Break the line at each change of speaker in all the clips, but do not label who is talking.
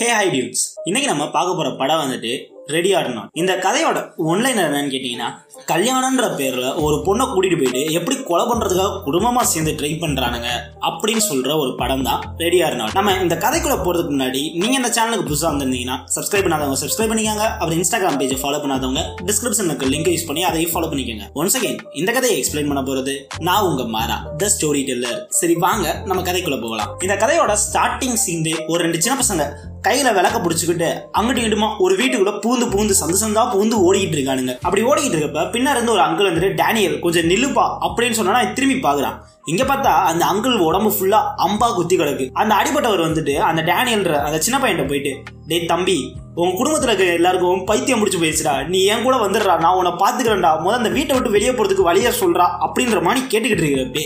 ஹே high dudes இன்னைக்கு நம்ம பார்க்க போற படம் வந்துட்டு ரெடி ஆடணும். இந்த கதையோட ஒன்லைனர் என்னன்னு கேட்டீங்கன்னா கல்யாணம்ன்ற பேர்ல ஒரு பொண்ணை கூட்டிட்டு போயிட்டு எப்படி கொலை பண்றதுக்காக குடும்பமா சேர்ந்து ட்ரை பண்றானுங்க அப்படின்னு சொல்ற ஒரு படம் தான் ரெடி ஆர் நம்ம இந்த கதைக்குள்ள போறதுக்கு முன்னாடி நீங்க இந்த சேனலுக்கு புதுசா வந்திருந்தீங்கன்னா சப்ஸ்கிரைப் பண்ணாதவங்க சப்ஸ்கிரைப் பண்ணிக்காங்க. அப்புறம் இன்ஸ்டாகிராம் பேஜ் ஃபாலோ பண்ணாதவங்க டிஸ்கிரிப்ஷனுக்கு லிங்க் யூஸ் பண்ணி அதையும் ஃபாலோ பண்ணிக்கோங்க. ஒன்ஸ் அகைன் இந்த கதையை எக்ஸ்பிளைன் பண்ண போறது நான் உங்க மாறா த ஸ்டோரி டெல்லர் சரி வாங்க நம்ம கதைக்குள்ள போகலாம். இந்த கதையோட ஸ்டார்டிங் சீன் ஒரு ரெண்டு சின்ன பசங்க கையில விளக்க பிடிச்சிக்கிட்டு அங்கிட்டு இங்கிட்டுமா ஒரு வீட்டுக்குள்ள பூந்து பூந்து சந்து சந்தா பூந்து ஓடிக்கிட்டு இருக்கானுங்க. அப்படி ஓடிக்கிட்டு இருக்கப்ப பின்னாடி இருந்து ஒரு அங்கிள் வந்துட்டு டேனியல் கொஞ்சம் நில்லுப்பா அப்படின்னு சொன்னா திரும்பி பாக்குறான் இங்க பார்த்தா அந்த அங்கிள் உடம்பு ஃபுல்லா அம்பா குத்தி கிடக்கு. அந்த அடிபட்டவர் வந்துட்டு அந்த டேனியல்ன்ற அந்த சின்ன பையன் போயிட்டு டேய் தம்பி உன் குடும்பத்துல இருக்க எல்லாருக்கும் பைத்தியம் முடிச்சு போயிடுச்சுடா. நீ என் கூட வந்துடுறா நான் உன்னை பாத்துக்கிறேன்டா முதல் அந்த வீட்டை விட்டு வெளியே போறதுக்கு வழியா சொல்றா அப்படின்ற மாதிரி கேட்டுக்கிட்டு இருக்கிறப்பே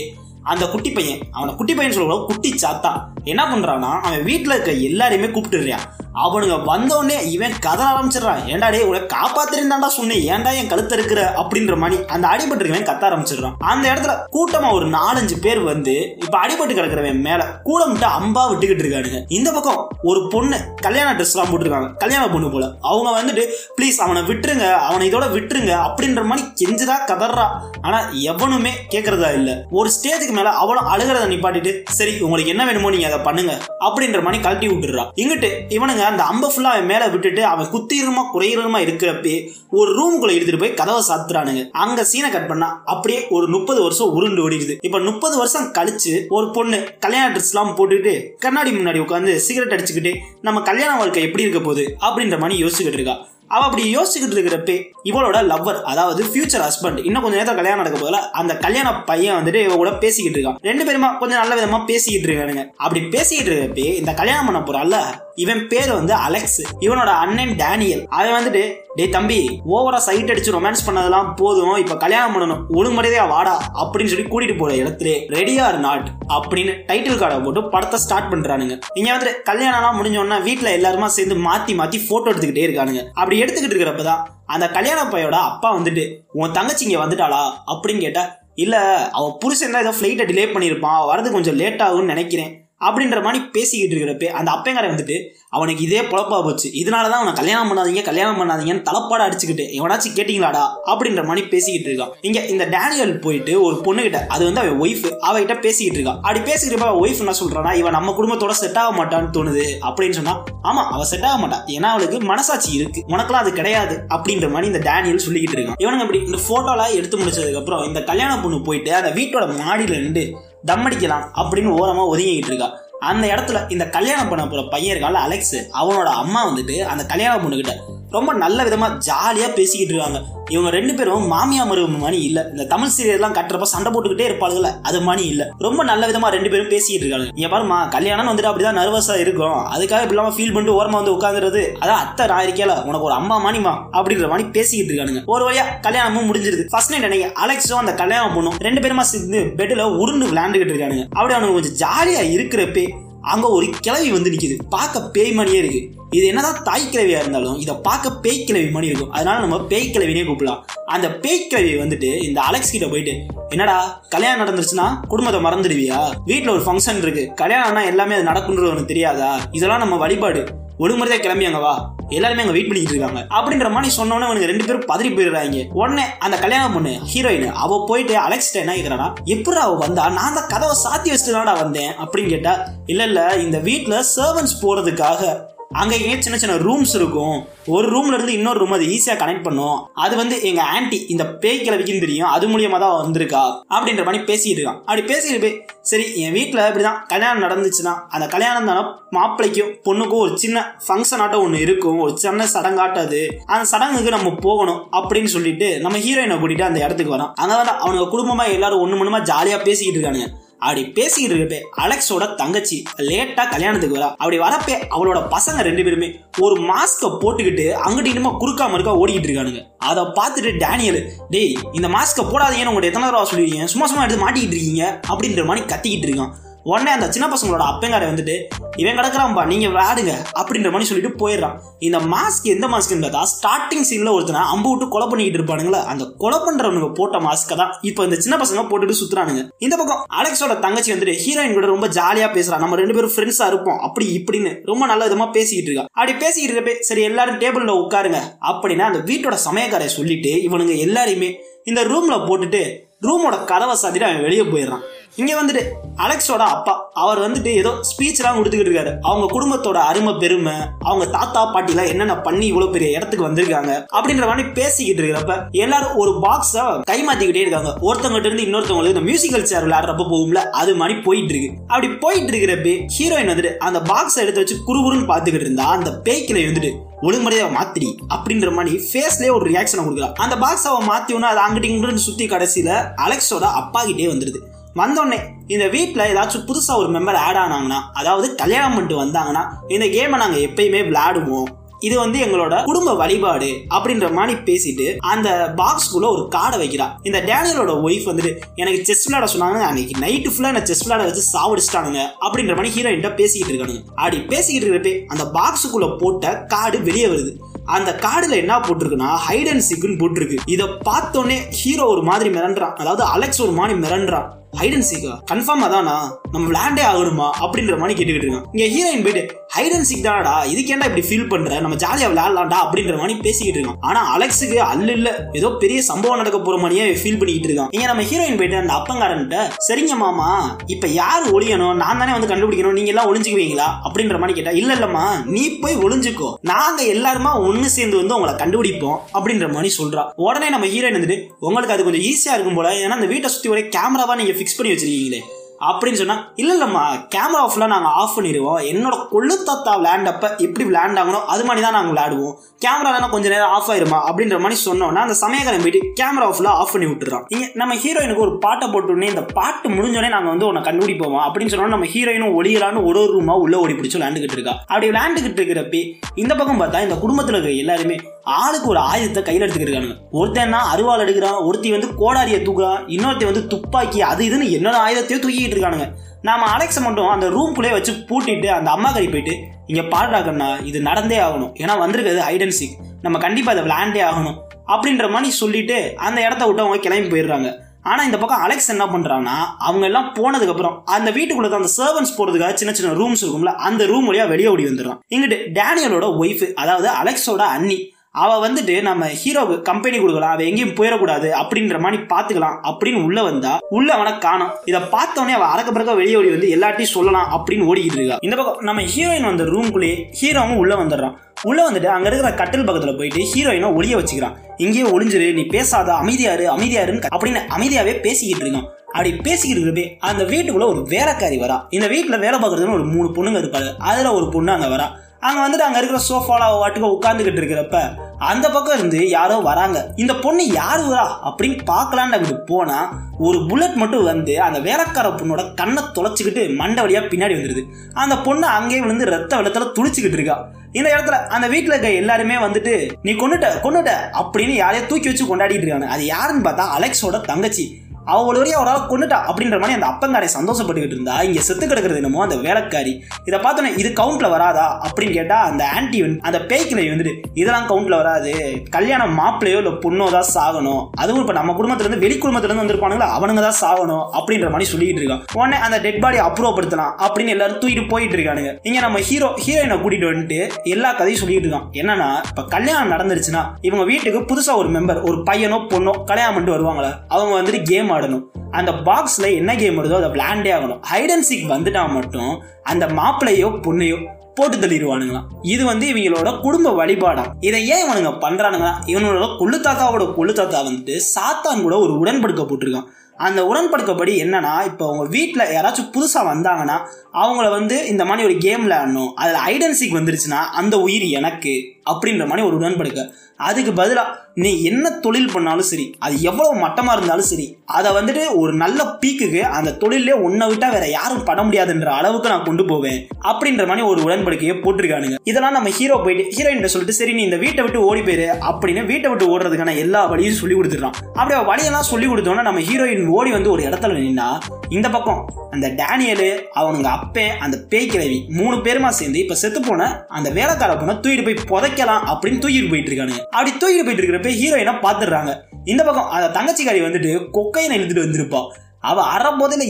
அந்த குட்டி பையன் அவனை குட்டி பையன் சொல்ல குட்டி சாத்தா என்ன பண்றான்னா அவன் வீட்டுல இருக்க எல்லாரையுமே கூப்பிட்டுறான் அவனுங்க வந்தோடனே இவன் கதை ஆரம்பிச்சிடறான். ஏன்டா டே உனக்கு காப்பாத்திருந்தாண்டா சொன்னேன். ஏன்டா என் கழுத்து இருக்கிற? அப்படின்ற மாதிரி அந்த அடிபட்டு கத்த ஆரம்பிச்சிடுறான். அந்த இடத்துல கூட்டமா ஒரு நாலஞ்சு பேர் வந்து இப்ப அடிபட்டு கிடக்குறவன் மேல கூட விட்டு அம்பா விட்டுக்கிட்டு இருக்கானுங்க. இந்த பக்கம் ஒரு பொண்ணு கல்யாண ட்ரெஸ் எல்லாம் போட்டுருக்காங்க. கல்யாண பொண்ணு போல. அவங்க வந்துட்டு ப்ளீஸ் அவனை விட்டுருங்க. அவனை இதோட விட்டுருங்க. அப்படின்ற மாதிரி கெஞ்சுதா கதறா. ஆனா எவனுமே கேக்குறதா இல்ல. ஒரு ஸ்டேஜுக்கு மேல அவளும் அழுகிறத நிப்பாட்டிட்டு சரி உங்களுக்கு என்ன வேணுமோ நீங்க அதை பண்ணுங்க. அப்படின்ற மாதிரி கழட்டி விட்டுறா இங்கிட்டு இவனுங்க அந்த அம்பை ஃபுல்லாக அவன் மேலே விட்டுட்டு அவன் குத்திரமா குறையிறமா இருக்கிறப்பே ஒரு ரூமுக்குள்ளே எடுத்துகிட்டு போய் கதவை சாத்துறானுங்க. அங்கே சீனை கட் பண்ணா அப்படியே ஒரு முப்பது வருஷம் உருண்டு ஓடிடுது. இப்போ முப்பது வருஷம் கழிச்சு ஒரு பொண்ணு கல்யாண ட்ரெஸ்லாம் போட்டுக்கிட்டு போட்டுட்டு கண்ணாடி முன்னாடி உட்காந்து சிகரெட் அடிச்சுக்கிட்டு நம்ம கல்யாண வாழ்க்கை எப்படி இருக்க போகுது அப்படின்ற மாதிரி யோசிச்சுக்கிட்டு இருக்கா. அவ அப்படி யோசிச்சுக்கிட்டு இருக்கிறப்பே இவளோட லவ்வர் அதாவது ஃபியூச்சர் ஹஸ்பண்ட் இன்னும் கொஞ்சம் நேரத்தில் கல்யாணம் நடக்க போதுல அந்த கல்யாண பையன் வந்துட்டு இவ கூட பேசிக்கிட்டு இருக்கான். ரெண்டு பேருமா கொஞ்சம் நல்ல விதமா பேசிக்கிட்டு இருக்கானுங்க. அப்படி பேசிக்கிட்டு இருக்கப்பே இந்த கல்யாணம் பண்ண போறால இவன் பேர் வந்து அலெக்ஸ் இவனோட அண்ணன் டேனியல் அவன் வந்துட்டு டேய் தம்பி ஓவரா சைட் அடிச்சு ரொமான்ஸ் பண்ணதெல்லாம் போதும் இப்ப கல்யாணம் பண்ணணும் ஒழுங்குமுறையா வாடா அப்படின்னு சொல்லி கூட்டிட்டு போற இடத்துல ரெடி ஆர் நாட் அப்படின்னு டைட்டில் கார்டை போட்டு படத்தை ஸ்டார்ட் பண்றானுங்க. இங்க வந்து கல்யாணம்லாம் முடிஞ்சோன்னா வீட்டுல எல்லாருமா சேர்ந்து மாத்தி மாத்தி போட்டோ எடுத்துக்கிட்டே இருக்கானுங்க. அப்படி எடுத்துக்கிட்டு இருக்கிறப்பதான் அந்த கல்யாண பையோட அப்பா வந்துட்டு உன் தங்கச்சி இங்க வந்துட்டாளா? அப்படின்னு கேட்டா இல்ல அவ புருஷன் தான் ஏதோ ஃபிளைட்டை டிலே பண்ணியிருப்பான். வரது கொஞ்சம் லேட் ஆகும்னு நினைக்கிறேன். அப்படின்ற மாதிரி பேசிக்கிட்டு இருக்கிறப்ப அந்த அப்பங்காரன் வந்துட்டு அவனுக்கு இதே பொழப்பா போச்சு. இதனால தான் அவனை கல்யாணம் பண்ணாதீங்க கல்யாணம் பண்ணாதீங்கன்னு தலப்பாட அடிச்சுக்கிட்டு எவனாச்சும் கேட்டிங்களாடா? அப்படின்ற மாதிரி பேசிக்கிட்டு இருக்கான். இங்க இந்த டேனியல் போயிட்டு ஒரு பொண்ணுகிட்ட அது வந்து அவன் ஒய்ஃப் அவகிட்ட பேசிக்கிட்டு இருக்கான். அப்படி பேசிக்கிட்டு ஒய்ஃப் என்ன சொல்றானா இவன் நம்ம குடும்பத்தோட செட் ஆக மாட்டான்னு தோணுது அப்படின்னு சொன்னா ஆமா அவ செட் ஆக மாட்டான் ஏன்னா அவளுக்கு மனசாட்சி இருக்கு. உனக்குலாம் அது கிடையாது அப்படின்ற மாதிரி இந்த டேனியல் சொல்லிக்கிட்டு இருக்கான். இவனுங்க அப்படி இந்த போட்டோலாம் எடுத்து முடிச்சதுக்கு அப்புறம் இந்த கல்யாண பொண்ணு போயிட்டு அந்த வீட்டோட மாடியில நின்று தம் அடிக்கலாம் அப்படின்னு ஓரமா ஒதுங்கிக்கிட்டு இருக்கா. அந்த இடத்துல இந்த கல்யாணம் பண்ண போகிற பையன் இருக்கால அலெக்ஸ். அவனோட அம்மா வந்துட்டு அந்த கல்யாண பொண்ணுக்கிட்ட ரொம்ப நல்ல விதமாக ஜாலியாக பேசிக்கிட்டு இருக்காங்க. இவங்க ரெண்டு பேரும் மாமியா மருவம் மணி இல்லை. இந்த தமிழ் சீரியல்லாம் கட்டுறப்ப சண்டை போட்டுக்கிட்டே இருப்பாளுங்கல்ல அது மணி இல்லை. ரொம்ப நல்ல விதமாக ரெண்டு பேரும் பேசிக்கிட்டு இருக்காங்க. இங்கே பாருமா கல்யாணம் வந்துட்டு அப்படிதான் நர்வஸாக இருக்கும். அதுக்காக இப்படி இல்லாமல் ஃபீல் பண்ணிட்டு ஓரமாக வந்து உட்காந்துறது அதான் அத்தை நான் இருக்கேல உனக்கு ஒரு அம்மா மணிமா அப்படின்ற மாதிரி பேசிக்கிட்டு இருக்கானுங்க. ஒரு வழியா கல்யாணமும் முடிஞ்சிருது. ஃபர்ஸ்ட் நைட் அன்னைக்கு அலெக்ஸும் அந்த கல்யாணம் பொண்ணும் ரெண்டு பேருமா சேர்ந்து பெட்டில் உருண்டு விளையாண்டுக்கிட்டு இருக்கானுங்க. அப்படி அவனுக்கு கொஞ்சம் ஜாலியாக இருக்கிறப்பே அங்க ஒரு கிளவி வந்து நிக்குது. பார்க்க பேய் மணியே இருக்கு. இது என்னதான் தாய் கிழவியா இருந்தாலும் இதை பார்க்க பேய் கிழவி மணி இருக்கும். அதனால நம்ம பேய் கிழவினே கூப்பிடலாம். அந்த பேய் கிழவி வந்துட்டு இந்த அலெக்ஸ் கிட்ட போயிட்டு என்னடா கல்யாணம் நடந்துருச்சுன்னா குடும்பத்தை மறந்துடுவியா? வீட்டுல ஒரு ஃபங்க்ஷன் இருக்கு. கல்யாணம்னா எல்லாமே அது நடக்குன்றது உனக்கு தெரியாதா? இதெல்லாம் நம்ம வழிபாடு. ஒழுங்குமுறையா கிளம்பி அங்க வா. எல்லாருமே அங்க வெயிட் பண்ணிட்டு இருக்காங்க. அப்படின்ற மாதிரி சொன்னோன்னே அவனுக்கு ரெண்டு பேரும் பதறி போயிடுறாங்க. உடனே அந்த கல்யாணம் பொண்ணு ஹீரோயின் அவ போயிட்டு அலெக்ஸ் என்ன கேக்குறானா எப்படி அவ வந்தா? நான் தான் கதவை சாத்தி வச்சுட்டு வந்தேன். அப்படின்னு கேட்டா இல்ல இல்ல இந்த வீட்டுல சர்வன்ஸ் போறதுக்காக அங்கே சின்ன சின்ன ரூம்ஸ் இருக்கும். ஒரு ரூம்ல இருந்து இன்னொரு ரூம் அது ஈஸியாக கனெக்ட் பண்ணும். அது வந்து எங்க ஆன்டி இந்த பேய் கிளவிக்குன்னு தெரியும். அது மூலியமா தான் வந்திருக்கா. அப்படின்ற மாதிரி பேசிட்டு இருக்கான். அப்படி பேசிட்டு போய் சரி என் வீட்டில் இப்படிதான் கல்யாணம் நடந்துச்சுன்னா அந்த கல்யாணம் தானே மாப்பிள்ளைக்கும் பொண்ணுக்கும் ஒரு சின்ன ஃபங்க்ஷன் ஆட்டம் ஒன்று இருக்கும். ஒரு சின்ன சடங்காட்டாது அந்த சடங்குக்கு நம்ம போகணும் அப்படின்னு சொல்லிட்டு நம்ம ஹீரோயினை கூட்டிட்டு அந்த இடத்துக்கு வரோம் அங்க வந்து அவனுங்க குடும்பமா எல்லாரும் ஒன்று மண்ணுமா ஜாலியாக பேசிக்கிட்டு இருக்கானுங்க. அப்படி பேசிக்கிட்டு இருக்கப்பே அலெக்ஸோட தங்கச்சி லேட்டா கல்யாணத்துக்கு வரா. அப்படி வரப்பே அவளோட பசங்க ரெண்டு பேருமே ஒரு மாஸ்க போட்டுக்கிட்டு அங்கிட்ட இன்னுமா குறுக்காம இருக்கா ஓடிக்கிட்டு இருக்கானுங்க. அதை பார்த்துட்டு டேனியல் டேய் இந்த மாஸ்க போடாதீங்கன்னு உங்கள்கிட்ட எத்தனை தடவை சொல்லிருக்கீங்க சும்மா சும்மா எடுத்து மாட்டிக்கிட்டு இருக்கீங்க? அப்படின்ற மாதிரி கத்திக்கிட்டு இருக்கான். உடனே அந்த சின்ன பசங்களோட அப்பங்காரை வந்துட்டு இவன் கிடக்குறான்பா நீங்க வாடுங்க அப்படின்ற மாதிரி சொல்லிட்டு போயிடுறான். இந்த மாஸ்க் எந்த மாஸ்க்குன்றதா ஸ்டார்டிங் சீன்ல ஒருத்தனை அம்பு விட்டு கொலை பண்ணிக்கிட்டு இருப்பானுங்களா அந்த கொலை பண்ணுறவனுக்கு போட்ட மாஸ்க் தான் இப்போ இந்த சின்ன பசங்க போட்டுட்டு சுத்துறானுங்க. இந்த பக்கம் அலெக்ஸோட தங்கச்சி வந்துட்டு ஹீரோயின் கூட ரொம்ப ஜாலியா பேசுகிறான் நம்ம ரெண்டு பேரும் ஃப்ரெண்ட்ஸா இருப்போம் அப்படி இப்படின்னு ரொம்ப நல்ல விதமா பேசிக்கிட்டு இருக்கா. அப்படி பேசிக்கிட்டு இருக்கப்பே சரி எல்லாரும் டேபிள்ல உட்காருங்க அப்படின்னா அந்த வீட்டோட சமயக்காரை சொல்லிட்டு இவனுங்க எல்லாரையுமே இந்த ரூம்ல போட்டுட்டு ரூமோட கதவை சாத்திட்டு அவன் வெளியே போயிடுறான். இங்கே வந்துட்டு அலெக்ஸோட அப்பா. அவர் வந்துட்டு ஏதோ ஸ்பீச்லாம் கொடுத்துக்கிட்டு இருக்காரு. அவங்க குடும்பத்தோட அருமை பெருமை அவங்க தாத்தா பாட்டிலாம் என்னென்ன பண்ணி இவ்வளோ பெரிய இடத்துக்கு வந்திருக்காங்க அப்படின்ற மாதிரி பேசிக்கிட்டு இருக்கிறப்ப எல்லாரும் ஒரு பாக்ஸை கை மாத்திக்கிட்டே இருக்காங்க. ஒருத்தவங்கிட்ட இருந்து இன்னொருத்தவங்களுக்கு இந்த மியூசிக்கல் சேர் விளையாடுறப்ப போகும்ல அது மாதிரி போயிட்டு இருக்கு. அப்படி போயிட்டு இருக்கிறப்ப ஹீரோயின் வந்துட்டு அந்த பாக்ஸை எடுத்து வச்சு குறுகுறுன்னு பார்த்துக்கிட்டு இருந்தா அந்த பேய்க்கில வந்துட்டு ஒழுங்குமுறையாக மாத்திரி அப்படின்ற மாதிரி ஃபேஸ்லயே ஒரு ரியாக்ஷனை கொடுக்குறான் அந்த பாக்ஸ் அவன் மாத்தி ஒன்று அதை அங்கிட்டு இங்கிட்டு சுத்தி கடைசியில அலெக்ஸோட அப்பா கிட்டே வந்துடுது. வந்தோடனே இந்த வீட்டில் ஏதாச்சும் புதுசாக ஒரு மெம்பர் ஆட் ஆனாங்கன்னா அதாவது கல்யாணம் பண்ணிட்டு வந்தாங்கன்னா இந்த கேமை நாங்கள் எப்பயுமே விளையாடுவோம். இது வந்து எங்களோட குடும்ப வழிபாடு அப்படின்ற மாதிரி பேசிட்டு அந்த பாக்ஸ்குள்ள ஒரு கார்டை வைக்கிறா. இந்த டேனியலோட ஒய்ஃப் வந்துட்டு எனக்கு செஸ் விளையாட சொன்னாங்க. அன்னைக்கு நைட்டு ஃபுல்லா என்ன செஸ் விளையாட வச்சு சாவடிச்சிட்டானுங்க. அப்படின்ற மாதிரி ஹீரோயின்ட்ட பேசிக்கிட்டு இருக்கானுங்க. அப்படி பேசிக்கிட்டு இருக்கிறப்ப அந்த பாக்ஸுக்குள்ள போட்ட கார்டு வெளியே வருது. அந்த கார்டுல என்ன போட்டிருக்குன்னா ஹைட் அண்ட் சிக்குன்னு போட்டிருக்கு. இதை பார்த்தோன்னே ஹீரோ ஒரு மாதிரி மிரண்டுறான். அதாவது அலெக்ஸ் ஒரு மாதிரி மிரண்டுறான். ஹைட் அண்ட் சீக்கா கன்ஃபார்ம் அதானா நம்ம விளையாண்டே ஆகணுமா? அப்படின்ற மாதிரி கேட்டுக்கிட்டு இருக்கான். இங்க ஹீரோயின் போயிட்டு ஹைடன் சிக் தானடா. இதுக்கேண்டா இப்படி ஃபீல் பண்ற? நம்ம ஜாலியா விளையாடலாம்டா அப்படின்ற மாதிரி பேசிக்கிட்டு இருக்கான் ஆனா அலெக்ஸுக்கு அல்ல இல்ல. ஏதோ பெரிய சம்பவம் நடக்க போற மாதிரியே ஃபீல் பண்ணிக்கிட்டு இருக்கான். இங்க நம்ம ஹீரோயின் போயிட்டு அந்த அப்பங்காரன்ட்ட சரிங்க மாமா இப்ப யார் ஒளியணும்? நான் தானே வந்து கண்டுபிடிக்கணும். நீங்க எல்லாம் ஒளிஞ்சுக்குவீங்களா? அப்படின்ற மாதிரி கேட்டா இல்ல இல்லம்மா. நீ போய் ஒளிஞ்சுக்கோ. நாங்க எல்லாருமா ஒண்ணு சேர்ந்து வந்து உங்களை கண்டுபிடிப்போம். அப்படின்ற மாதிரி சொல்றா. உடனே நம்ம ஹீரோயின் வந்துட்டு உங்களுக்கு அது கொஞ்சம் ஈஸியா இருக்கும் போல. ஏன்னா அந்த வீட்டை சுத்தி ஒரே கேமராவா நீங்க ஃபிக்ஸ் பண்ணி வச்சிருக்கீங்களே. அப்படின்னு சொன்னால் இல்லை இல்லைம்மா கேமரா ஆஃப்லாம் நாங்கள் ஆஃப் பண்ணிடுவோம் என்னோட கொள்ளுத்தாத்தா விளையாண்டப்ப எப்படி விளையாண்டாங்களோ அது மாதிரி தான் நாங்கள் விளையாடுவோம். கேமரா கொஞ்ச நேரம் ஆஃப் ஆயிருமா? அப்படின்ற மாதிரி சொன்னோன்னா அந்த சமயக்காரன் போயிட்டு கேமரா ஆஃப்ல ஆஃப் பண்ணி விட்டுறான். இங்கே நம்ம ஹீரோயினுக்கு ஒரு பாட்டை போட்டுடனே இந்த பாட்டு முடிஞ்சோடனே நாங்கள் வந்து உன்னை கண்டுபிடிப்போம்? அப்படின்னு சொன்னா நம்ம ஹீரோயினும் ஒளியலான்னு ஒரு ஒரு ரூமா உள்ள ஓடி பிடிச்சி விளையாண்டுகிட்டு இருக்கா. அப்படி விளையாண்டுகிட்டு இருக்கிறப்ப இந்த பக்கம் பார்த்தா இந்த குடும்பத்தில் இருக்கிற எல்லாருமே ஆளுக்கு ஒரு ஆயுதத்தை கையில் எடுத்துக்கிட்டு இருக்காங்க ஒருத்தன்னா அருவாள் எடுக்கிறான் ஒருத்தி வந்து கோடாரியை தூக்குறான் இன்னொருத்தி வந்து துப்பாக்கி அது இதுன்னு என்னோட ஆயுதத்தையும் தூக்கிட்டு இருக்கானுங்க. நாம அலெக்ஸை மட்டும் அந்த ரூம்குள்ளே வச்சு பூட்டிட்டு அந்த அம்மா கறி போயிட்டு இங்கே பாடுறா கண்ணா இது நடந்தே ஆகணும். ஏன்னா வந்திருக்கிறது ஐடென்சிக் நம்ம கண்டிப்பாக அதை விளையாண்டே ஆகணும். அப்படின்ற மாதிரி சொல்லிட்டு அந்த இடத்த விட்டு அவங்க கிளம்பி போயிடுறாங்க. ஆனால் இந்த பக்கம் அலெக்ஸ் என்ன பண்ணுறாங்கன்னா அவங்க எல்லாம் போனதுக்கப்புறம் அந்த வீட்டுக்குள்ள அந்த சர்வன்ஸ் போகிறதுக்காக சின்ன சின்ன ரூம்ஸ் இருக்கும்ல அந்த ரூம் வழியாக வெளியே ஓடி வந்துடுறான். இங்கிட்டு டேனியலோட ஒய்ஃப் அதாவது அலெக்ஸோட அண்ணி அவ வந்துட்டு நம்ம ஹீரோக்கு கம்பெனி கொடுக்கலாம். அவள் எங்கேயும் போயிடக்கூடாது அப்படின்ற மாதிரி பார்த்துக்கலாம். அப்படின்னு உள்ள வந்தா உள்ள அவனை காணும். இதை பார்த்தோன்னே அவள் அறக்க பிறக்க வெளியே ஓடி வந்து எல்லாத்தையும் சொல்லலாம் அப்படின்னு ஓடிக்கிட்டு இருக்கா. இந்த பக்கம் நம்ம ஹீரோயின் வந்த ரூம்குள்ளேயே ஹீரோவும் உள்ள வந்துடுறான். உள்ள வந்துட்டு அங்க இருக்கிற கட்டில் பக்கத்துல போயிட்டு ஹீரோயினை ஒளிய வச்சுக்கிறான். இங்கேயே ஒளிஞ்சிரு நீ பேசாத அமைதியாரு அமைதியாருன்னு அப்படின்னு அமைதியாவே பேசிக்கிட்டு இருக்கான். அப்படி பேசிக்கிட்டு இருக்கப்பே அந்த வீட்டுக்குள்ள ஒரு வேலைக்காரி வரா. இந்த வீட்டுல வேலை பார்க்கறதுன்னு ஒரு மூணு பொண்ணுங்க இருப்பாரு அதுல ஒரு பொண்ணு அங்க வரா. அங்க வந்துட்டு அங்க இருக்கிற சோஃபால வாட்டுக்கு உட்காந்துக்கிட்டு இருக்கிறப்ப அந்த பக்கம் இருந்து யாரோ வராங்க. இந்த பொண்ணு யாருவரா அப்படின்னு பார்க்கலான்னு அங்கிட்டு போனா ஒரு புல்லட் மட்டும் வந்து அந்த வேலைக்கார பொண்ணோட கண்ணை தொலைச்சிக்கிட்டு மண்டை வழியா பின்னாடி வந்துருது. அந்த பொண்ணு அங்கேயே விழுந்து ரத்த வெள்ளத்துல துளிச்சுக்கிட்டு இருக்கா. இந்த இடத்துல அந்த வீட்டுல இருக்க எல்லாருமே வந்துட்டு நீ கொண்டுட்ட கொண்டுட்ட அப்படின்னு யாரையோ தூக்கி வச்சு கொண்டாடிட்டு இருக்காங்க. அது யாருன்னு பார்த்தா அலெக்ஸோட தங்கச்சி. அவ வரையும் அவரால் கொண்டுட்டா அப்படின்ற மாதிரி அந்த அப்பங்காரை சந்தோஷப்பட்டுக்கிட்டு இருந்தா. இங்க செத்து கிடக்கிறது என்னமோ அந்த வேலைக்காரி. இதை பார்த்தோன்னே இது கவுண்ட்ல வராதா அப்படின்னு கேட்டா அந்த ஆன்டி வந்து அந்த பேய்க்கிளை வந்துட்டு இதெல்லாம் கவுண்ட்ல வராது. கல்யாணம் மாப்பிள்ளையோ இல்ல பொண்ணோ தான் சாகணும். அதுவும் இப்ப நம்ம குடும்பத்துல இருந்து வெளி குடும்பத்துல இருந்து வந்திருப்பானுங்களா அவனுங்க தான் சாகணும் அப்படின்ற மாதிரி சொல்லிட்டு இருக்கான். உடனே அந்த டெட் பாடி அப்ரூவப்படுத்தலாம் அப்படின்னு எல்லாரும் தூக்கிட்டு போயிட்டு இருக்கானுங்க. இங்க நம்ம ஹீரோ ஹீரோயினை கூட்டிட்டு வந்துட்டு எல்லா கதையும் சொல்லிட்டு இருக்கான். என்னன்னா இப்ப கல்யாணம் நடந்துருச்சுன்னா இவங்க வீட்டுக்கு புதுசா ஒரு மெம்பர் ஒரு பையனோ பொண்ணோ கல்யாணம் பண்ணிட்டு வருவாங்களா? அவங்க வந்துட்டு கேம் ஆடணும். அந்த பாக்ஸில் என்ன கேம் வருதோ அதை விளையாண்டே ஆகணும். ஹைட் அண்ட் சீக் வந்துட்டா மட்டும் அந்த மாப்பிள்ளையோ பொண்ணையோ போட்டு தள்ளிடுவானுங்களாம் இது வந்து இவங்களோட குடும்ப வழிபாடா. இதை ஏன் இவனுங்க பண்றானுங்களா? இவனோட கொள்ளு தாத்தாவோட கொள்ளு தாத்தா வந்துட்டு சாத்தான் கூட ஒரு உடன்படுக்க போட்டிருக்கான் அந்த உடன்படுக்கப்படி என்னன்னா இப்போ அவங்க வீட்டில் யாராச்சும் புதுசாக வந்தாங்கன்னா அவங்கள வந்து இந்த மாதிரி ஒரு கேம் விளையாடணும் அதில் ஐடென்சிக் வந்துருச்சுன்னா அந்த உயிர் எனக்கு. அப்படின்ற மாதிரி ஒரு உடன்படுக்க. அதுக்கு பதிலாக நீ என்ன தொழில் பண்ணாலும் சரி அது எவ்வளோ மட்டமாக இருந்தாலும் சரி அதை வந்துட்டு ஒரு நல்ல பீக்குக்கு அந்த தொழிலே உன்னை விட்டால் வேற யாரும் பட முடியாதுன்ற அளவுக்கு நான் கொண்டு போவேன் அப்படின்ற மாதிரி ஒரு உடன்படிக்கையை போட்டிருக்கானுங்க. இதெல்லாம் நம்ம ஹீரோ போயிட்டு ஹீரோயின் சொல்லிட்டு சரி நீ இந்த வீட்டை விட்டு ஓடி போயிரு அப்படின்னு வீட்டை விட்டு ஓடுறதுக்கான எல்லா வழியும் சொல்லி கொடுத்துட்றான். அப்படி வழியெல்லாம் சொல்லி கொடுத்தோன்னா நம்ம ஹீரோயின் ஓடி வந்து ஒரு இடத்துல நின்னா இந்த பக்கம் அந்த டேனியலு அவனுங்க அப்பே அந்த பேய்க்கிழவி மூணு பேருமா சேர்ந்து இப்போ செத்து போன அந்த வேலைக்கார பொண்ணை தூக்கிட்டு போய் புதைக்கலாம் அப்படின்னு தூக்கிட்டு போயிட்டு இருக்கானுங்க. அப்படி தூக்கிட்டு போயிட்டு இருக்கிறப்ப ஹீரோயினை பாத்துடுறாங்க இந்த பக்கம் அந்த தங்கச்சிக்காரி வந்துட்டு கொக்கையனை இழுத்துட்டு வந்திருப்பா. அவ அற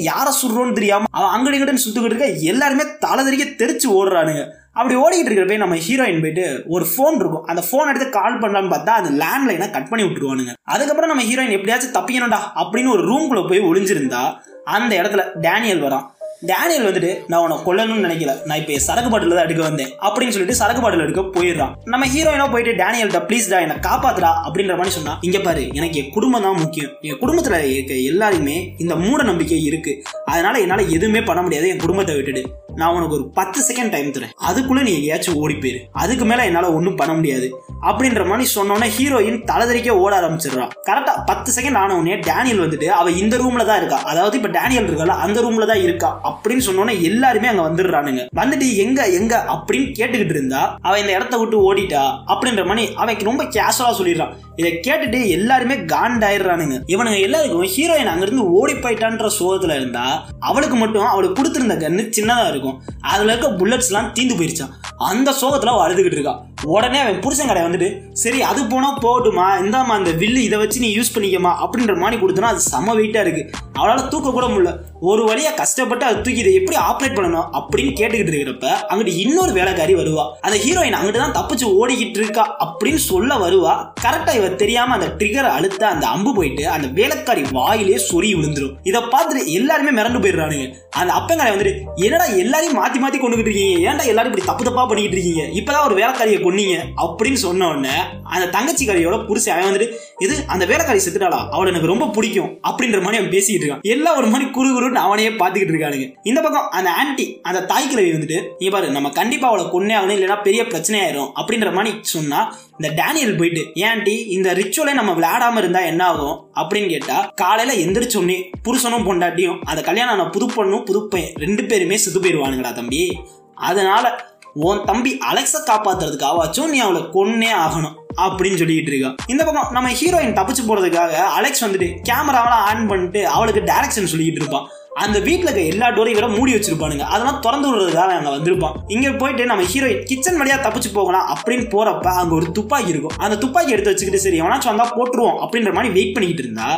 யார சுடுறோன்னு தெரியாம அவன் அங்கடி இங்கடின்னு சுத்துக்கிட்டு இருக்க எல்லாருமே தலை தெறிக்க தெரிச்சு ஓடுறானுங்க. அப்படி ஓடிக்கிட்டு இருக்கிறப்ப நம்ம ஹீரோயின் போயிட்டு ஒரு ஃபோன் இருக்கும். அந்த ஃபோன் எடுத்து கால் பண்ணலான்னு பார்த்தா அந்த லேண்ட்லைனை கட் பண்ணி விட்டுருவானுங்க. அதுக்கப்புறம் நம்ம ஹீரோயின் எப்படியாச்சும் தப்பிக்கணும்டா அப்படின்னு ஒரு ரூம்குள்ள போய் ஒளிஞ்சிருந்தா அந்த இடத்துல டேனியல் வரான். டேனியல் வந்துட்டு நான் உன்னை கொல்லணும்னு நினைக்கல. நான் இப்போ சரக்கு பாட்டில் தான் எடுக்க வந்தேன். அப்படின்னு சொல்லிட்டு சரக்கு பாட்டில் எடுக்க போயிடுறான். நம்ம ஹீரோயினா போயிட்டு டேனியல்கிட்ட ப்ளீஸ் டா என்னை காப்பாத்துறா அப்படின்ற மாதிரி சொன்னா இங்க பாரு எனக்கு என் குடும்பம் தான் முக்கியம். என் குடும்பத்துல இருக்க எல்லாருமே இந்த மூட நம்பிக்கை இருக்கு. அதனால என்னால எதுவுமே பண்ண முடியாது. என் குடும்பத்தை விட்டுடு. நான் உனக்கு ஒரு பத்து செகண்ட் டைம் தரேன். அதுக்குள்ள நீ எங்கேயாச்சும் ஓடி போயிரு. அதுக்கு மேல என்னால ஒன்றும் பண்ண முடியாது. அப்படின்ற மாதிரி சொன்னோன்னே ஹீரோயின் தலைதறிக்க ஓட ஆரம்பிச்சிடுறான் கரெக்டா பத்து செகண்ட் ஆன உடனே டேனியல் வந்துட்டு அவ இந்த ரூம்ல தான் இருக்கா. அதாவது இப்ப டேனியல் இருக்கல அந்த ரூம்ல தான் இருக்கா அப்படின்னு சொன்னோன்னே எல்லாருமே அங்க வந்துடுறானுங்க. வந்துட்டு எங்க எங்க அப்படின்னு கேட்டுக்கிட்டு இருந்தா அவ இந்த இடத்த விட்டு ஓடிட்டா அப்படின்ற மாதிரி அவன் ரொம்ப கேஷுவலா சொல்லிடுறான் இதை கேட்டுட்டு எல்லாருமே காண்டாயிடுறானுங்க. இவனுங்க எல்லாருக்கும் ஹீரோயின் அங்கிருந்து ஓடி போயிட்டான்ற சோகத்துல இருந்தா அவளுக்கு மட்டும் அவளுக்கு கொடுத்திருந்த கன்னு சின்னதா இருக்கும். அதுல இருக்க புல்லட்ஸ் எல்லாம் தீந்து போயிருச்சான் அந்த சோகத்துல அவள் அழுதுகிட்டு இருக்கா. உடனே அவன் புருஷன் கடை வந்துட்டு சரி அது போனால் போகட்டுமா? இந்தாமா அந்த வில்லு இதை வச்சு நீ யூஸ் பண்ணிக்கமா அப்படின்ற மாதிரி கொடுத்தனா அது செம வெயிட்டாக இருக்குது அவளால் தூக்க கூட முடியல. ஒரு வழியா கஷ்டப்பட்டு அதை தூக்கி இதை எப்படி ஆப்ரேட் பண்ணணும் அப்படின்னு கேட்டுக்கிட்டு இருக்கிறப்ப அங்கிட்டு இன்னொரு வேலைக்காரி வருவா. அந்த ஹீரோயின் அங்கிட்டு தான் தப்பிச்சு ஓடிக்கிட்டு இருக்கா அப்படின்னு சொல்ல வருவா. கரெக்டா இவ தெரியாம அந்த ட்ரிகர் அழுத்த அந்த அம்பு போயிட்டு அந்த வேலைக்காரி வாயிலே சொறி விழுந்துரும். இதை பார்த்துட்டு எல்லாருமே மிரண்டு போயிடுறானுங்க. அந்த அப்பங்காரை வந்துட்டு என்னடா எல்லாரையும் மாத்தி மாத்தி கொண்டுகிட்டு இருக்கீங்க? ஏன்டா எல்லாரும் இப்படி தப்பு தப்பா பண்ணிக்கிட்டு இருக்கீங்க? இப்பதான் ஒரு வேலைக்காரியை கொன்னீங்க. அப்படின்னு சொன்ன உடனே அந்த தங்கச்சிக்காரியோட புருஷன் அவன் வந்துட்டு இது அந்த வேலைக்காரி செத்துட்டாளா? அவளை எனக்கு ரொம்ப பிடிக்கும். அப்படின்ற மாதிரி அவன் பேசிக்கிட்டு இருக்கான். எல்லாம் ஒரு மாதிரி குறு குருன்னு அவனையே பார்த்துக்கிட்டு இருக்கானுங்க. இந்த பக்கம் அந்த ஆன்டி அந்த தாய் கிழவி வந்துட்டு நீ பாரு நம்ம கண்டிப்பா அவளை கொன்னே ஆகணும் இல்லைன்னா பெரிய பிரச்சனை ஆயிரும் அப்படின்ற மாதிரி சொன்னா இந்த டேனியல் போயிட்டு ஏன்டி இந்த ரிச்சுவலை நம்ம விளையாடாம இருந்தா என்ன ஆகும்? அப்படின்னு கேட்டா காலையில எந்திரிச்சோடனே புருஷனும் பொண்டாட்டியும் அந்த கல்யாணம் ஆன புது பொண்ணும் புது பையன் ரெண்டு பேருமே செத்து போயிடுவானுங்களா தம்பி. அதனால உன் தம்பி அலெக்ஸை காப்பாத்துறதுக்காவாச்சும் நீ அவளை கொன்னே ஆகணும் அப்படின்னு சொல்லிட்டு இருக்கா. இந்த பக்கம் நம்ம ஹீரோயின் தப்பிச்சு போறதுக்காக அலெக்ஸ் வந்துட்டு கேமராவெல்லாம் ஆன் பண்ணிட்டு அவளுக்கு டைரக்ஷன் சொல்லிட்டு இருப்பான் அந்த வீட்டில் இருக்க எல்லா டோரையும் விட மூடி வச்சிருப்பானுங்க. அதெல்லாம் திறந்து விடுறதுக்காக அங்கே வந்திருப்பான். இங்கே போயிட்டு நம்ம ஹீரோயின் கிச்சன் வழியாக தப்பிச்சு போகலாம் அப்படின்னு போகிறப்ப அங்கே ஒரு துப்பாக்கி இருக்கும். அந்த துப்பாக்கி எடுத்து வச்சுக்கிட்டு சரி எவனாச்சும் வந்தால் போட்டுருவோம் அப்படின்ற மாதிரி வெயிட் பண்ணிக்கிட்டு இருந்தா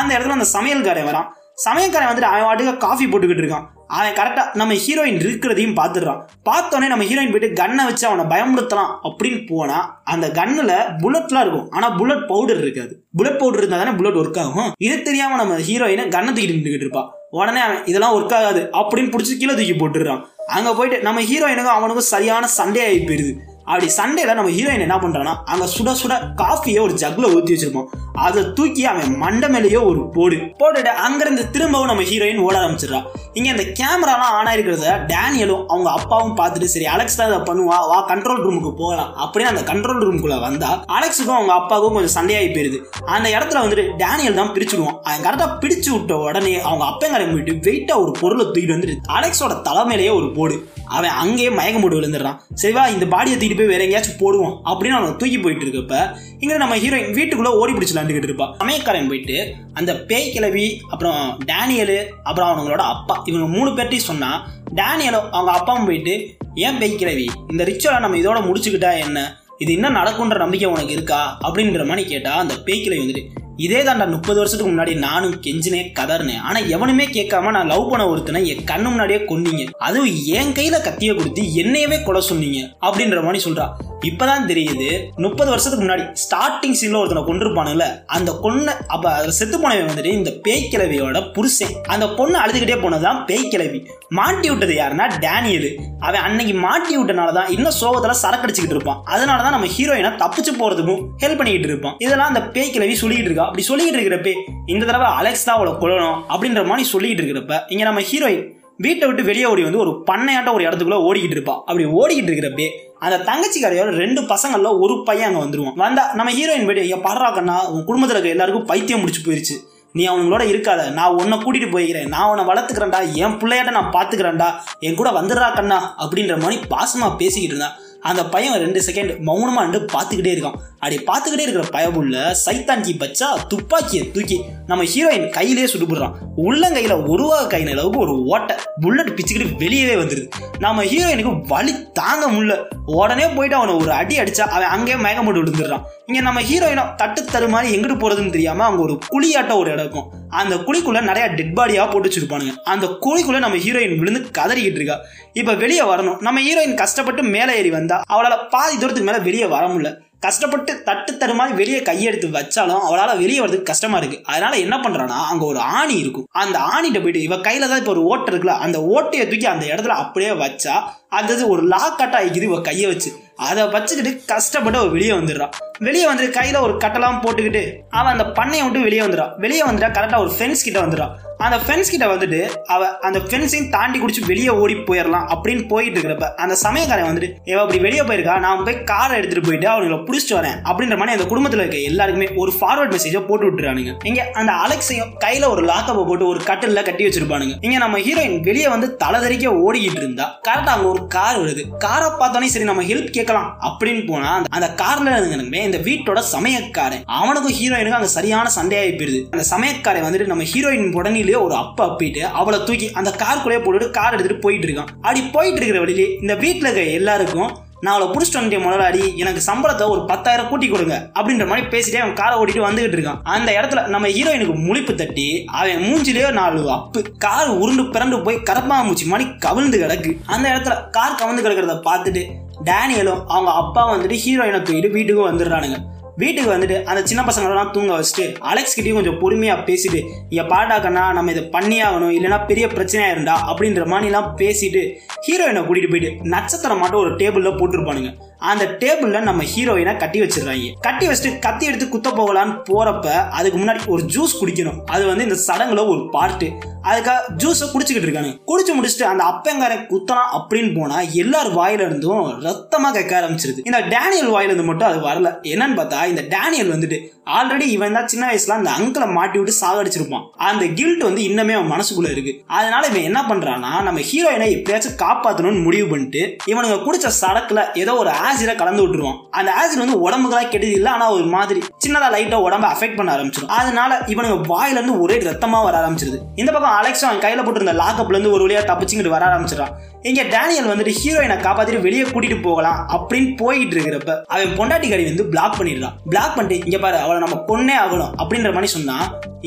அந்த இடத்துல அந்த சமையல்காரன் வரான். சமையல்காரன் வந்துட்டு அவன் வாட்டுக்கு காஃபி போட்டுக்கிட்டு இருக்கான். அவன் கரெக்டாக நம்ம ஹீரோயின் இருக்கிறதையும் பார்த்துடுறான். பார்த்தோன்னே நம்ம ஹீரோயின் போயிட்டு கன்னை வச்சு அவனை பயமுறுத்தலாம் அப்படின்னு போனால் அந்த கன்னில் புல்லட்லாம் இருக்கும். ஆனால் புல்லட் பவுடர் இருக்காது. புல்லட் பவுடர் இருந்தால் தானே புல்லட் ஒர்க் ஆகும். இது தெரியாமல் நம்ம ஹீரோயினை கண்ணை தூக்கிட்டு நின்றுக்கிட்டு இருப்பா. உடனே அவன் இதெல்லாம் ஒர்க் ஆகாது அப்படின்னு பிடிச்சி கீழே தூக்கி போட்டுடுறான். அங்கே போயிட்டு நம்ம ஹீரோயினுக்கும் அவனுக்கும் சரியான சண்டையாகி போயிடுது அப்படி சண்டையில் நம்ம ஹீரோயின் என்ன பண்றான்னா அந்த சுட சுட காஃபியை ஒரு ஜக்ல ஊத்தி வச்சிருப்போம். அதை தூக்கி அவன் மண்டை மேலேயோ ஒரு போடு. போட்டுட்டு அங்கிருந்து திரும்பவும் நம்ம ஹீரோயின் ஓட ஆரம்பிச்சிடறா. இங்க இந்த கேமராலாம் ஆன் ஆயிருக்கிறத டேனியலும் அவங்க அப்பாவும் பார்த்துட்டு சரி அலெக்ஸ் தான் இதை பண்ணுவா வா கண்ட்ரோல் ரூமுக்கு போகலாம். அப்படின்னு அந்த கண்ட்ரோல் ரூமுக்குள்ள வந்தா அலெக்ஸுக்கும் அவங்க அப்பாவுக்கும் கொஞ்சம் சண்டையாகி போயிருது. அந்த இடத்துல வந்துட்டு டேனியல் தான் பிரிச்சுடுவான். அவன் கரெக்டாக பிடிச்சு விட்ட உடனே அவங்க அப்பங்காரன் போயிட்டு வெயிட்டாக ஒரு பொருளை தூக்கிட்டு வந்துட்டு அலெக்ஸோட தலைமையிலேயே ஒரு போடு. அவன் அங்கேயே மயக்கம் போட்டு விழுந்துடுறான். சரிவா இந்த பாடியை தூக்கிட்டு போய் வேற எங்கேயாச்சும் போடுவோம் அப்படின்னு அவனை தூக்கி போயிட்டு இருக்கப்ப இங்க நம்ம ஹீரோயின் வீட்டுக்குள்ள ஓடி பிடிச்சி விளாண்டுக்கிட்டு இருப்பா. சமயக்காரன் போயிட்டு அந்த பேய் கிளவி அப்புறம் டேனியலு அப்புறம் அவங்களோட அப்பா இவங்க மூணு பேர்ட்டையும் சொன்னா டேனியலும் அவங்க அப்பாவும் போயிட்டு ஏன் பேய் கிளவி இந்த ரிச்சுவலை நம்ம இதோட முடிச்சுக்கிட்டா என்ன? இது இன்னும் நடக்குன்ற நம்பிக்கை உனக்கு இருக்கா? அப்படின்ற மாதிரி கேட்டா அந்த பேய் கிளவி வந்துட்டு இதே தாண்டா முப்பது வருஷத்துக்கு முன்னாடி நானும் கெஞ்சினே கதறினேன். ஆனா எவனுமே கேட்காம நான் லவ் பண்ண ஒருத்தனை என் கண்ணு முன்னாடியே கொன்னீங்க. அதுவும் என் கையில கத்திய கொடுத்து என்னையவே கொலை சொன்னீங்க அப்படின்ற மாதிரி சொல்றா. இப்பதான் தெரியுது முப்பது வருஷத்துக்கு முன்னாடி ஸ்டார்டிங் சீன்ல ஒருத்தனை கொண்டிருப்பானுல அந்த கொன்ன அப்ப அதுல செத்து போனவன் வந்துட்டு இந்த பேய் கிழவியோட புருஷன். அந்த பொண்ணு அழுதுகிட்டே போனதுதான் பேய் கிழவி. மாட்டி விட்டது யாருன்னா டேனியல். அவன் அன்னைக்கு மாட்டி விட்டனாலதான் இன்னும் சோகத்துல சரக்கடிச்சுக்கிட்டு இருப்பான். அதனாலதான் நம்ம ஹீரோயினை தப்பிச்சு போறதுக்கும் ஹெல்ப் பண்ணிக்கிட்டு இருப்பான். இதெல்லாம் அந்த பேய் கிழவி சொல்லிக்கிட்டு இருக்கா. அப்படி சொல்லிக்கிட்டு இருக்கிறப்ப இந்த தடவை அலெக்ஸ் தான் அவளை கொள்ளணும் அப்படின்ற மாதிரி சொல்லிக்கிட்டு இருக்கிறப்ப இங்கே நம்ம ஹீரோயின் வீட்டை விட்டு வெளியே ஓடி வந்து ஒரு பண்ணையாட்ட ஒரு இடத்துக்குள்ள ஓடிக்கிட்டு இருப்பா. அப்படி ஓடிக்கிட்டு இருக்கிறப்பே அந்த தங்கச்சி கடையோட ரெண்டு பசங்கள்ல ஒரு பையன் அங்கே வந்துருவான். வந்தா நம்ம ஹீரோயின் போயிட்டு ஐயா படுறா கண்ணா உன் குடும்பத்தில் இருக்க எல்லாருக்கும் பைத்தியம் முடிச்சு போயிருச்சு. நீ அவங்களோட இருக்காத. நான் உன்னை கூட்டிட்டு போய்க்கிறேன். நான் உன்னை வளர்த்துக்கிறேன்டா. என் பிள்ளையாட்ட நான் பார்த்துக்கிறேன்டா என் கூட வந்துடுறா கண்ணா அப்படின்ற மாதிரி பாசமாக பேசிக்கிட்டு இருந்தான் அந்த பையன் ரெண்டு செகண்ட் மௌனமாக நின்று பார்த்துக்கிட்டே இருக்கான். அப்படி பார்த்துக்கிட்டே இருக்கிற பயமுள்ள சைத்தான்கி பச்சா துப்பாக்கியை தூக்கி நம்ம ஹீரோயின் கையிலே சுடுபடுறான். உள்ளங்கையில் உருவாக கை அளவுக்கு ஒரு ஓட்டை. புல்லட் பிச்சுக்கிட்டு வெளியவே வந்துருது. நம்ம ஹீரோயினுக்கு வலி தாங்க முடியல. உடனே போயிட்டு அவனை ஒரு அடி அடிச்சா அவன் அங்கேயே மயக்கம் போட்டு விழுந்துடுறான். இங்கே நம்ம ஹீரோயினை தட்டு தரு மாதிரி எங்கிட்டு போகிறதுன்னு தெரியாமல் அவங்க ஒரு குழியாட்ட ஒரு இடம் இருக்கும். அந்த குழிக்குள்ளே நிறைய டெட் பாடியாக போட்டு வச்சிருப்பானுங்க. அந்த குழிக்குள்ளே நம்ம ஹீரோயின் விழுந்து கதறிக்கிட்டு இருக்கா. இப்போ வெளியே வரணும். நம்ம ஹீரோயின் கஷ்டப்பட்டு மேலே ஏறி வந்தால் அவளால் பாதி தூரத்துக்கு மேலே வெளியே வர முடியல. கஷ்டப்பட்டு தட்டு தரு மாதிரி வெளியே கையெடுத்து வச்சாலும் அவளால் வெளியே வரதுக்கு கஷ்டமா இருக்கு. அதனால என்ன பண்றானா அங்க ஒரு ஆணி இருக்கும். அந்த ஆணிட்ட போயிட்டு இவ கையில தான் இப்போ ஒரு ஓட்டை இருக்குல்ல அந்த ஓட்டையை தூக்கி அந்த இடத்துல அப்படியே வச்சா அந்த ஒரு லாக்காட்டா ஆகிக்குது இவ கையை வச்சு. அதை வச்சுக்கிட்டு கஷ்டப்பட்டு அவள் வெளியே வந்துடுறான் வெளியே வந்துட்டு கையில ஒரு கட்டெல்லாம் போட்டுக்கிட்டு அவன் அந்த பண்ணையை விட்டு வெளியே வந்துடுறான் வெளியே வந்துட்டா கரெக்டா ஒரு ஃப்ரெண்ட்ஸ் கிட்ட வந்துடுறான் அந்த ஃப்ரெண்ட்ஸ் கிட்ட வந்துட்டு அவ அந்த ஃப்ரெண்ட்ஸையும் தாண்டி குடிச்சு வெளியே ஓடி போயிடலாம் அப்படின்னு போயிட்டு இருக்கிறப்ப அந்த சமயக்காரன் வந்துட்டு இவ அப்படி வெளியே போயிருக்கா? நான் போய் காரை எடுத்துட்டு போயிட்டு அவங்களை பிடிச்சிட்டு வரேன். அப்படின்ற மாதிரி அந்த குடும்பத்தில் இருக்க எல்லாருக்குமே ஒரு ஃபார்வர்ட் மெசேஜை போட்டு விட்டுறானுங்க. இங்க அந்த அலெக்ஸையும் கையில ஒரு லாக்கப்பை போட்டு ஒரு கட்டில கட்டி வச்சிருப்பானுங்க. இங்க நம்ம ஹீரோயின் வெளியே வந்து தலைதறிக்க ஓடிக்கிட்டு இருந்தா கரெக்டா அங்க ஒரு கார் வருது. காரை பார்த்தோன்னே சரி நம்ம ஹெல்ப் கேட்கலாம் அப்படின்னு போனா அந்த- அந்த கார்ல இருந்தவனுமே இந்த வீட்டோட சமயக்காரன் அவனுக்கும் ஹீரோயினுக்கும் அங்க சரியான சண்டையாகி போயிருது. அந்த சமயக்காரன் வந்துட்டு நம்ம ஹீரோயின் உடனே ஒரு அப்பா அப்பிட்டு அவளை தூக்கி அந்த காருக்குள்ளேயே போட்டுட்டு கார் எடுத்துட்டு போயிட்டு இருக்கான். அப்படி போயிட்டு இருக்கிற வழியிலே இந்த வீட்டுல இருக்க எல்லாருக்கும் நான் அவளை புடிச்சிட்டு வந்துட்டேன் முதலாளி எனக்கு சம்பளத்தை ஒரு பத்தாயிரம் கூட்டி கொடுங்க அப்படின்ற மாதிரி பேசிட்டே அவன் காரை ஓட்டிட்டு வந்துகிட்டு இருக்கான். அந்த இடத்துல நம்ம ஹீரோயினுக்கு முழிப்பு தட்டி அவன் மூஞ்சிலேயே நாலு அப்பு. கார் உருண்டு பிறண்டு போய் கரப்பாம்பூச்சி மாதிரி கவிழ்ந்து கிடக்கு. அந்த இடத்துல கார் கவிழ்ந்து கிடக்கிறத பார்த்துட்டு டேனியலும் அவங்க அப்பா வந்துட்டு ஹீரோயினை தூக்கிட்டு வீட்டுக்கும் வந்துடுறானுங்க. வீட்டுக்கு வந்துட்டு அந்த சின்ன பசங்களெல்லாம் தூங்க வச்சுட்டு அலெக்ஸ் கிட்டயும் கொஞ்சம் பொறுமையாக பேசிட்டு இங்கே பாட்டாக்கண்ணா நம்ம இதை பண்ணியே ஆகணும் இல்லைன்னா பெரிய பிரச்சனையாக இருந்தா? அப்படின்ற மாதிரிலாம் பேசிட்டு ஹீரோயினை கூட்டிகிட்டு போயிட்டு நட்சத்திரம் மட்டும் ஒரு டேபிளில் போட்டிருப்பானுங்க. அந்த டேபிள்ல நம்ம ஹீரோயினை கட்டி வச்சிடுறாங்க கட்டி வச்சுட்டு கத்தி எடுத்து குத்த போகலான்னு போறப்ப அதுக்கு முன்னாடி ஒரு ஜூஸ் குடிக்கணும். அது வந்து இந்த சடங்குல ஒரு பார்ட்டு அதுக்காக ஜூஸை குடிச்சுக்கிட்டு இருக்கானு குடிச்சு முடிச்சுட்டு அந்த அப்பங்காரன் குத்தலாம் அப்படின்னு போனா எல்லார் வாயில இருந்தும் ரத்தமா கேட்க ஆரம்பிச்சிருது. இந்த டேனியல் வாயில இருந்து மட்டும் அது வரல. என்னன்னு பார்த்தா இந்த டேனியல் வந்துட்டு ஆல்ரெடி இவன் தான் சின்ன வயசுல அந்த அங்கிளை மாட்டி விட்டு சாகடிச்சிருப்பான். அந்த கில்ட் வந்து இன்னமே அவன் மனசுக்குள்ள இருக்கு. அதனால இவன் என்ன பண்றான்னா நம்ம ஹீரோயினை எப்படியாச்சும் காப்பாத்தணும்னு முடிவு பண்ணிட்டு இவனுங்க குடிச்ச சடக்குல ஏதோ ஒரு ஆசிட கலந்து விட்டுருவான். அந்த ஆசிட் வந்து உடம்புக்கெல்லாம் கெடுது இல்லை ஆனா ஒரு மாதிரி சின்னதா லைட்டா உடம்ப அஃபெக்ட் பண்ண ஆரம்பிச்சிடும் அதனால இவனுங்க வாயில இருந்து ஒரே ரத்தமா வர ஆரம்பிச்சிருது. இந்த பக்கம் அலெக்ஸும் அவன் கையில போட்டிருந்த லாக்கப்ல இருந்து ஒரு வழியா தப்பிச்சுங்கிட்டு வர ஆரம்பிச்சிடறான். இங்க டேனியல் வந்துட்டு ஹீரோயினை காப்பாத்திட்டு வெளியே கூட்டிட்டு போகலாம் அப்படின்னு போயிட்டு இருக்கிறப்ப அவன் பொண்டாட்டி கறி வந்து பிளாக் பண்ணிடுறான். பிளாக் பண்ணிட்டு இங்க பாரு அவளை நம்ம கொன்னே ஆகணும் அப்படின்ற மாதிரி சொன்னா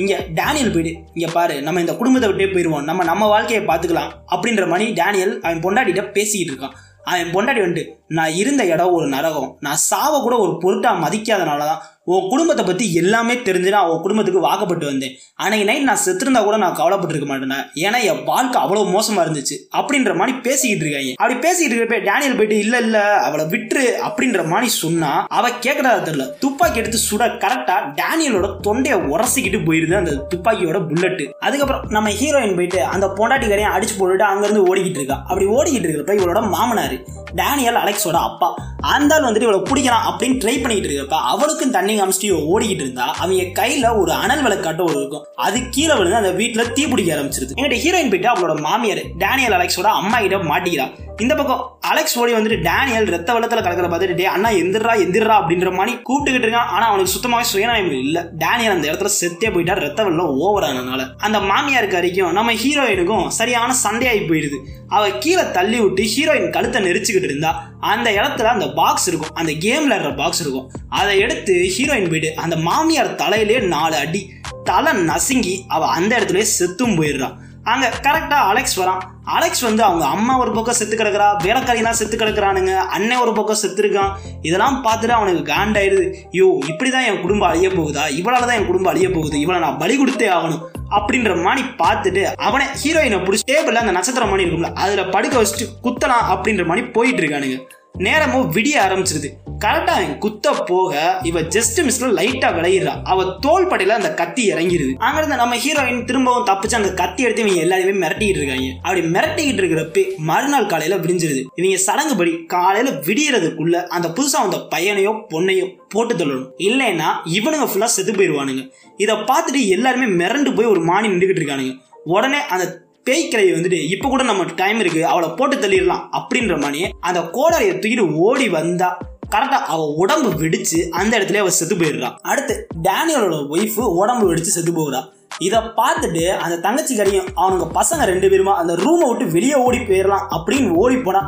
இங்க டேனியல் போயிடு இங்க பாரு நம்ம இந்த குடும்பத்தை விட்டே போயிடுவோம் நம்ம நம்ம வாழ்க்கையை பாத்துக்கலாம் அப்படின்ற மாதிரி டேனியல் அவன் பொண்டாட்டிகிட்ட பேசிக்கிட்டு இருக்கான். அவன் பொண்டாட்டி வந்துட்டு நான் இருந்த இடம் ஒரு நரகம். நான் சாவை கூட ஒரு பொருட்டாக மதிக்காதனால தான் உன் குடும்பத்தை பத்தி எல்லாமே தெரிஞ்சு நான் உன் குடும்பத்துக்கு வாக்கப்பட்டு வந்தேன். அன்னைக்கு நைட் நான் செத்துருந்தா கூட நான் கவலைப்பட்டிருக்க மாட்டேன். ஏன்னா என் வாழ்க்கை அவ்வளவு மோசமா இருந்துச்சு. அப்படின்ற மாதிரி பேசிக்கிட்டு இருக்காங்க. அப்படி பேசிக்கிட்டு இருக்கப்ப டேனியல் போயிட்டு இல்ல இல்ல அவளை விட்டுரு அப்படின்ற மாதிரி சொன்னா அவ கேட்கறதா தெரியல. துப்பாக்கி எடுத்து சுட கரெக்டா டேனியலோட தொண்டையை உரசிக்கிட்டு போயிருது அந்த துப்பாக்கியோட புல்லட்டு அதுக்கப்புறம் நம்ம ஹீரோயின் போயிட்டு அந்த பொண்டாட்டிக்காரையும் அடிச்சு போட்டுட்டு அங்கிருந்து ஓடிக்கிட்டு இருக்கா. அப்படி ஓடிக்கிட்டு இருக்கிறப்ப இவளோட மாமனார் டேனியல் அலெக்ஸோட அப்பா. அந்தாள் வந்துட்டு இவளை பிடிக்கலாம் அப்படின்னு ட்ரை பண்ணிட்டு இருக்கப்ப அவளுக்கும் தண்ணி காமிச்சிட்டு இவ ஓடிக்கிட்டு இருந்தா அவங்க கையில ஒரு அனல் விளக்காட்ட ஒரு இருக்கும். அது கீழே விழுந்து அந்த வீட்டுல தீ பிடிக்க ஆரம்பிச்சிருது. எங்கிட்ட ஹீரோயின் போயிட்டு அவளோட மாமியார் டேனியல் அலெக்ஸோட அம்மா கிட்ட மாட்டிக்கிறா. இந்த பக்கம் அலெக்ஸ் ஓடி வந்துட்டு டேனியல் ரத்த வெள்ளத்துல கலக்கிற பார்த்துட்டு டே அண்ணா எந்திரா எந்திரா அப்படின்ற மாதிரி கூப்பிட்டுக்கிட்டு இருக்கான். ஆனா அவனுக்கு சுத்தமாவே சுயநலம் இல்ல. டேனியல் அந்த இடத்துல செத்தே போயிட்டா ரத்த வெள்ளம் ஓவர் ஆனதுனால. அந்த மாமியாருக்கு வரைக்கும் நம்ம ஹீரோயினுக்கும் சரியான சண்டையாகி போயிடுது. அவ கீழே தள்ளி விட்டு ஹீரோயின் கழுத்தை நெரிச்சுக்கிட்டு இருந்தா அந்த இடத்துல அந்த பாக்ஸ் இருக்கும். அந்த கேமில் இருக்கிற பாக்ஸ் இருக்கும். அதை எடுத்து ஹீரோயின் போயிட்டு அந்த மாமியார் தலையிலே நாலு அடி தலை நசுங்கி அவ அந்த இடத்துலயே செத்தும் போயிடுறான் அங்க கரெக்டா அலெக்ஸ் வரான். அலெக்ஸ் வந்து அவங்க அம்மா ஒரு பக்கம் செத்து கிடக்குறா வேலைக்காரிலாம் செத்து கிடக்குறானுங்க அண்ணன் ஒரு பக்கம் செத்து இருக்கான் இதெல்லாம் பார்த்துட்டு அவனுக்கு காண்டாயிடுது ஐயோ இப்படிதான் என் குடும்பம் அழிய போகுதா? இவளால தான் என் குடும்பம் அழிய போகுது. இவளை நான் பலி கொடுத்தே ஆகணும். அப்படின்ற மாதிரி பார்த்துட்டு அவனை ஹீரோயினை பிடிச்சி டேபிள்ல அந்த நட்சத்திரம் மணி இருக்கும்ல அதுல படுக்க வச்சுட்டு குத்தலாம் அப்படின்ற மாதிரி போயிட்டு இருக்கானுங்க. நேரமும் விடிய ஆரம்பிச்சிருது. கரெக்டா அவன் குத்த போக இவ ஜஸ்ட் மிஸ்ல லைட்டா விளையிடுறா அவ தோல் படையில அந்த கத்தி இறங்கிருது. அங்கிருந்து நம்ம ஹீரோயின் திரும்பவும் தப்பிச்சு அந்த கத்தி எடுத்து இவங்க எல்லாருமே மிரட்டிக்கிட்டு இருக்காங்க. அப்படி மிரட்டிக்கிட்டு இருக்கிறப்ப மறுநாள் காலையில விடிஞ்சிருது. இவங்க சடங்குபடி காலையில விடியறதுக்குள்ள அந்த புதுசா வந்த பையனையோ பொண்ணையோ போட்டு தள்ளணும். இல்லைன்னா இவனுங்க ஃபுல்லா செத்து போயிடுவானுங்க இதை பார்த்துட்டு எல்லாருமே மிரண்டு போய் ஒரு மானி நின்றுகிட்டு இருக்கானுங்க. உடனே அந்த பேய்க்கிளை வந்துட்டு இப்போ கூட நம்ம டைம் இருக்கு அவளை போட்டு தள்ளிடலாம் அப்படின்ற மாதிரி அந்த கோடாரியை தூக்கிட்டு ஓடி வந்தா கரெக்டாக அவள் உடம்பு வெடிச்சு அந்த இடத்துல அவள் செத்து போயிடுறான் அடுத்து டேனியலோட ஒய்ஃபு உடம்பு வெடிச்சு செத்து போகிறா. இதை பார்த்துட்டு அந்த தங்கச்சி கரையும் அவனுங்க பசங்க ரெண்டு பேருமா அந்த ரூமை விட்டு வெளியே ஓடி போயிடலாம் அப்படின்னு ஓடி போனா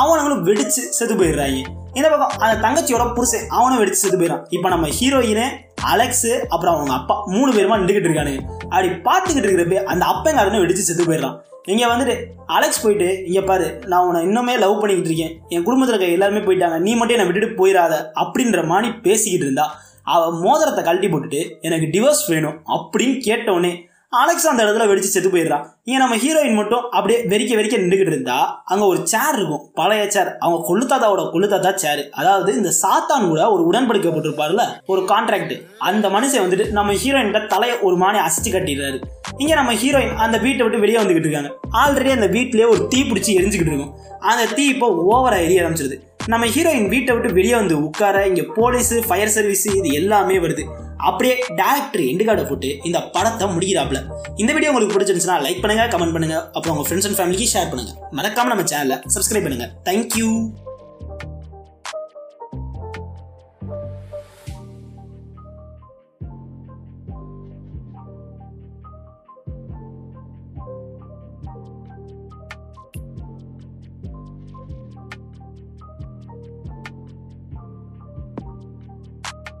அவனுங்களும் வெடிச்சு செத்து போயிடுறாங்க. இந்த பக்கம் அந்த தங்கச்சியோட புருஷன் அவனும் வெடிச்சு செத்து போயிடறான். இப்போ நம்ம ஹீரோயினு அலெக்ஸு அப்புறம் அவங்க அப்பா மூணு பேருமா நின்றுக்கிட்டு இருக்கானுங்க. அப்படி பார்த்துக்கிட்டு இருக்கிறப்ப அந்த அப்பங்காரனும் வெடிச்சு செத்து போயிடலாம் இங்கே வந்துட்டு அலெக்ஸ் போயிட்டு இங்கே பாரு நான் உன்னை இன்னுமே லவ் பண்ணிக்கிட்டு இருக்கேன். என் குடும்பத்தில் இருக்க எல்லாருமே போயிட்டாங்க. நீ மட்டும் என்னை விட்டுட்டு போயிடாத அப்படின்ற மாதிரி பேசிக்கிட்டு இருந்தா. அவ மோதிரத்தை கழட்டி போட்டுட்டு எனக்கு டிவோர்ஸ் வேணும் அப்படின்னு கேட்டவுடனே அலெக்ஸ் அந்த இடத்துல வெடிச்சு செத்து போயிடுறான் இங்கே நம்ம ஹீரோயின் மட்டும் அப்படியே வெறிக்க வெறிக்க நின்றுகிட்டு இருந்தா அங்கே ஒரு சேர் இருக்கும். பழைய சேர் அவங்க கொள்ளுத்தாத்தாவோட கொள்ளுத்தாத்தா சேர் அதாவது இந்த சாத்தான் கூட ஒரு உடன்படிக்கப்பட்டிருப்பார்ல ஒரு கான்ட்ராக்ட் அந்த மனுஷன் வந்துட்டு நம்ம ஹீரோயின் தலையை ஒரு மானை அசிச்சு கட்டிடுறாரு. இங்கே நம்ம ஹீரோயின் அந்த வீட்டை விட்டு வெளியே வந்துகிட்டு இருக்காங்க. ஆல்ரெடி அந்த வீட்லேயே ஒரு தீ பிடிச்சி எரிஞ்சுக்கிட்டு இருக்கும். அந்த தீ இப்போ ஓவராக எரிய ஆரம்பிச்சிருது. நம்ம ஹீரோயின் வீட்டை விட்டு வெளியே வந்து உட்கார இங்க போலீஸ் ஃபயர் சர்வீஸ் இது எல்லாமே வருது. அப்படியே டேரக்டர் எண்டு கார்டை போட்டு இந்த படத்தை முடிக்கிறாப்ல இந்த வீடியோ உங்களுக்கு பிடிச்சிருந்துச்சுன்னா லைக் பண்ணுங்க கமெண்ட் பண்ணுங்க. அப்புறம் உங்க ஃப்ரெண்ட்ஸ் அண்ட் ஃபேமிலிக்கு ஷேர் பண்ணுங்க. மறக்காம நம்ம சேனலை சப்ஸ்கிரைப் பண்ணுங்க. தேங்க்யூ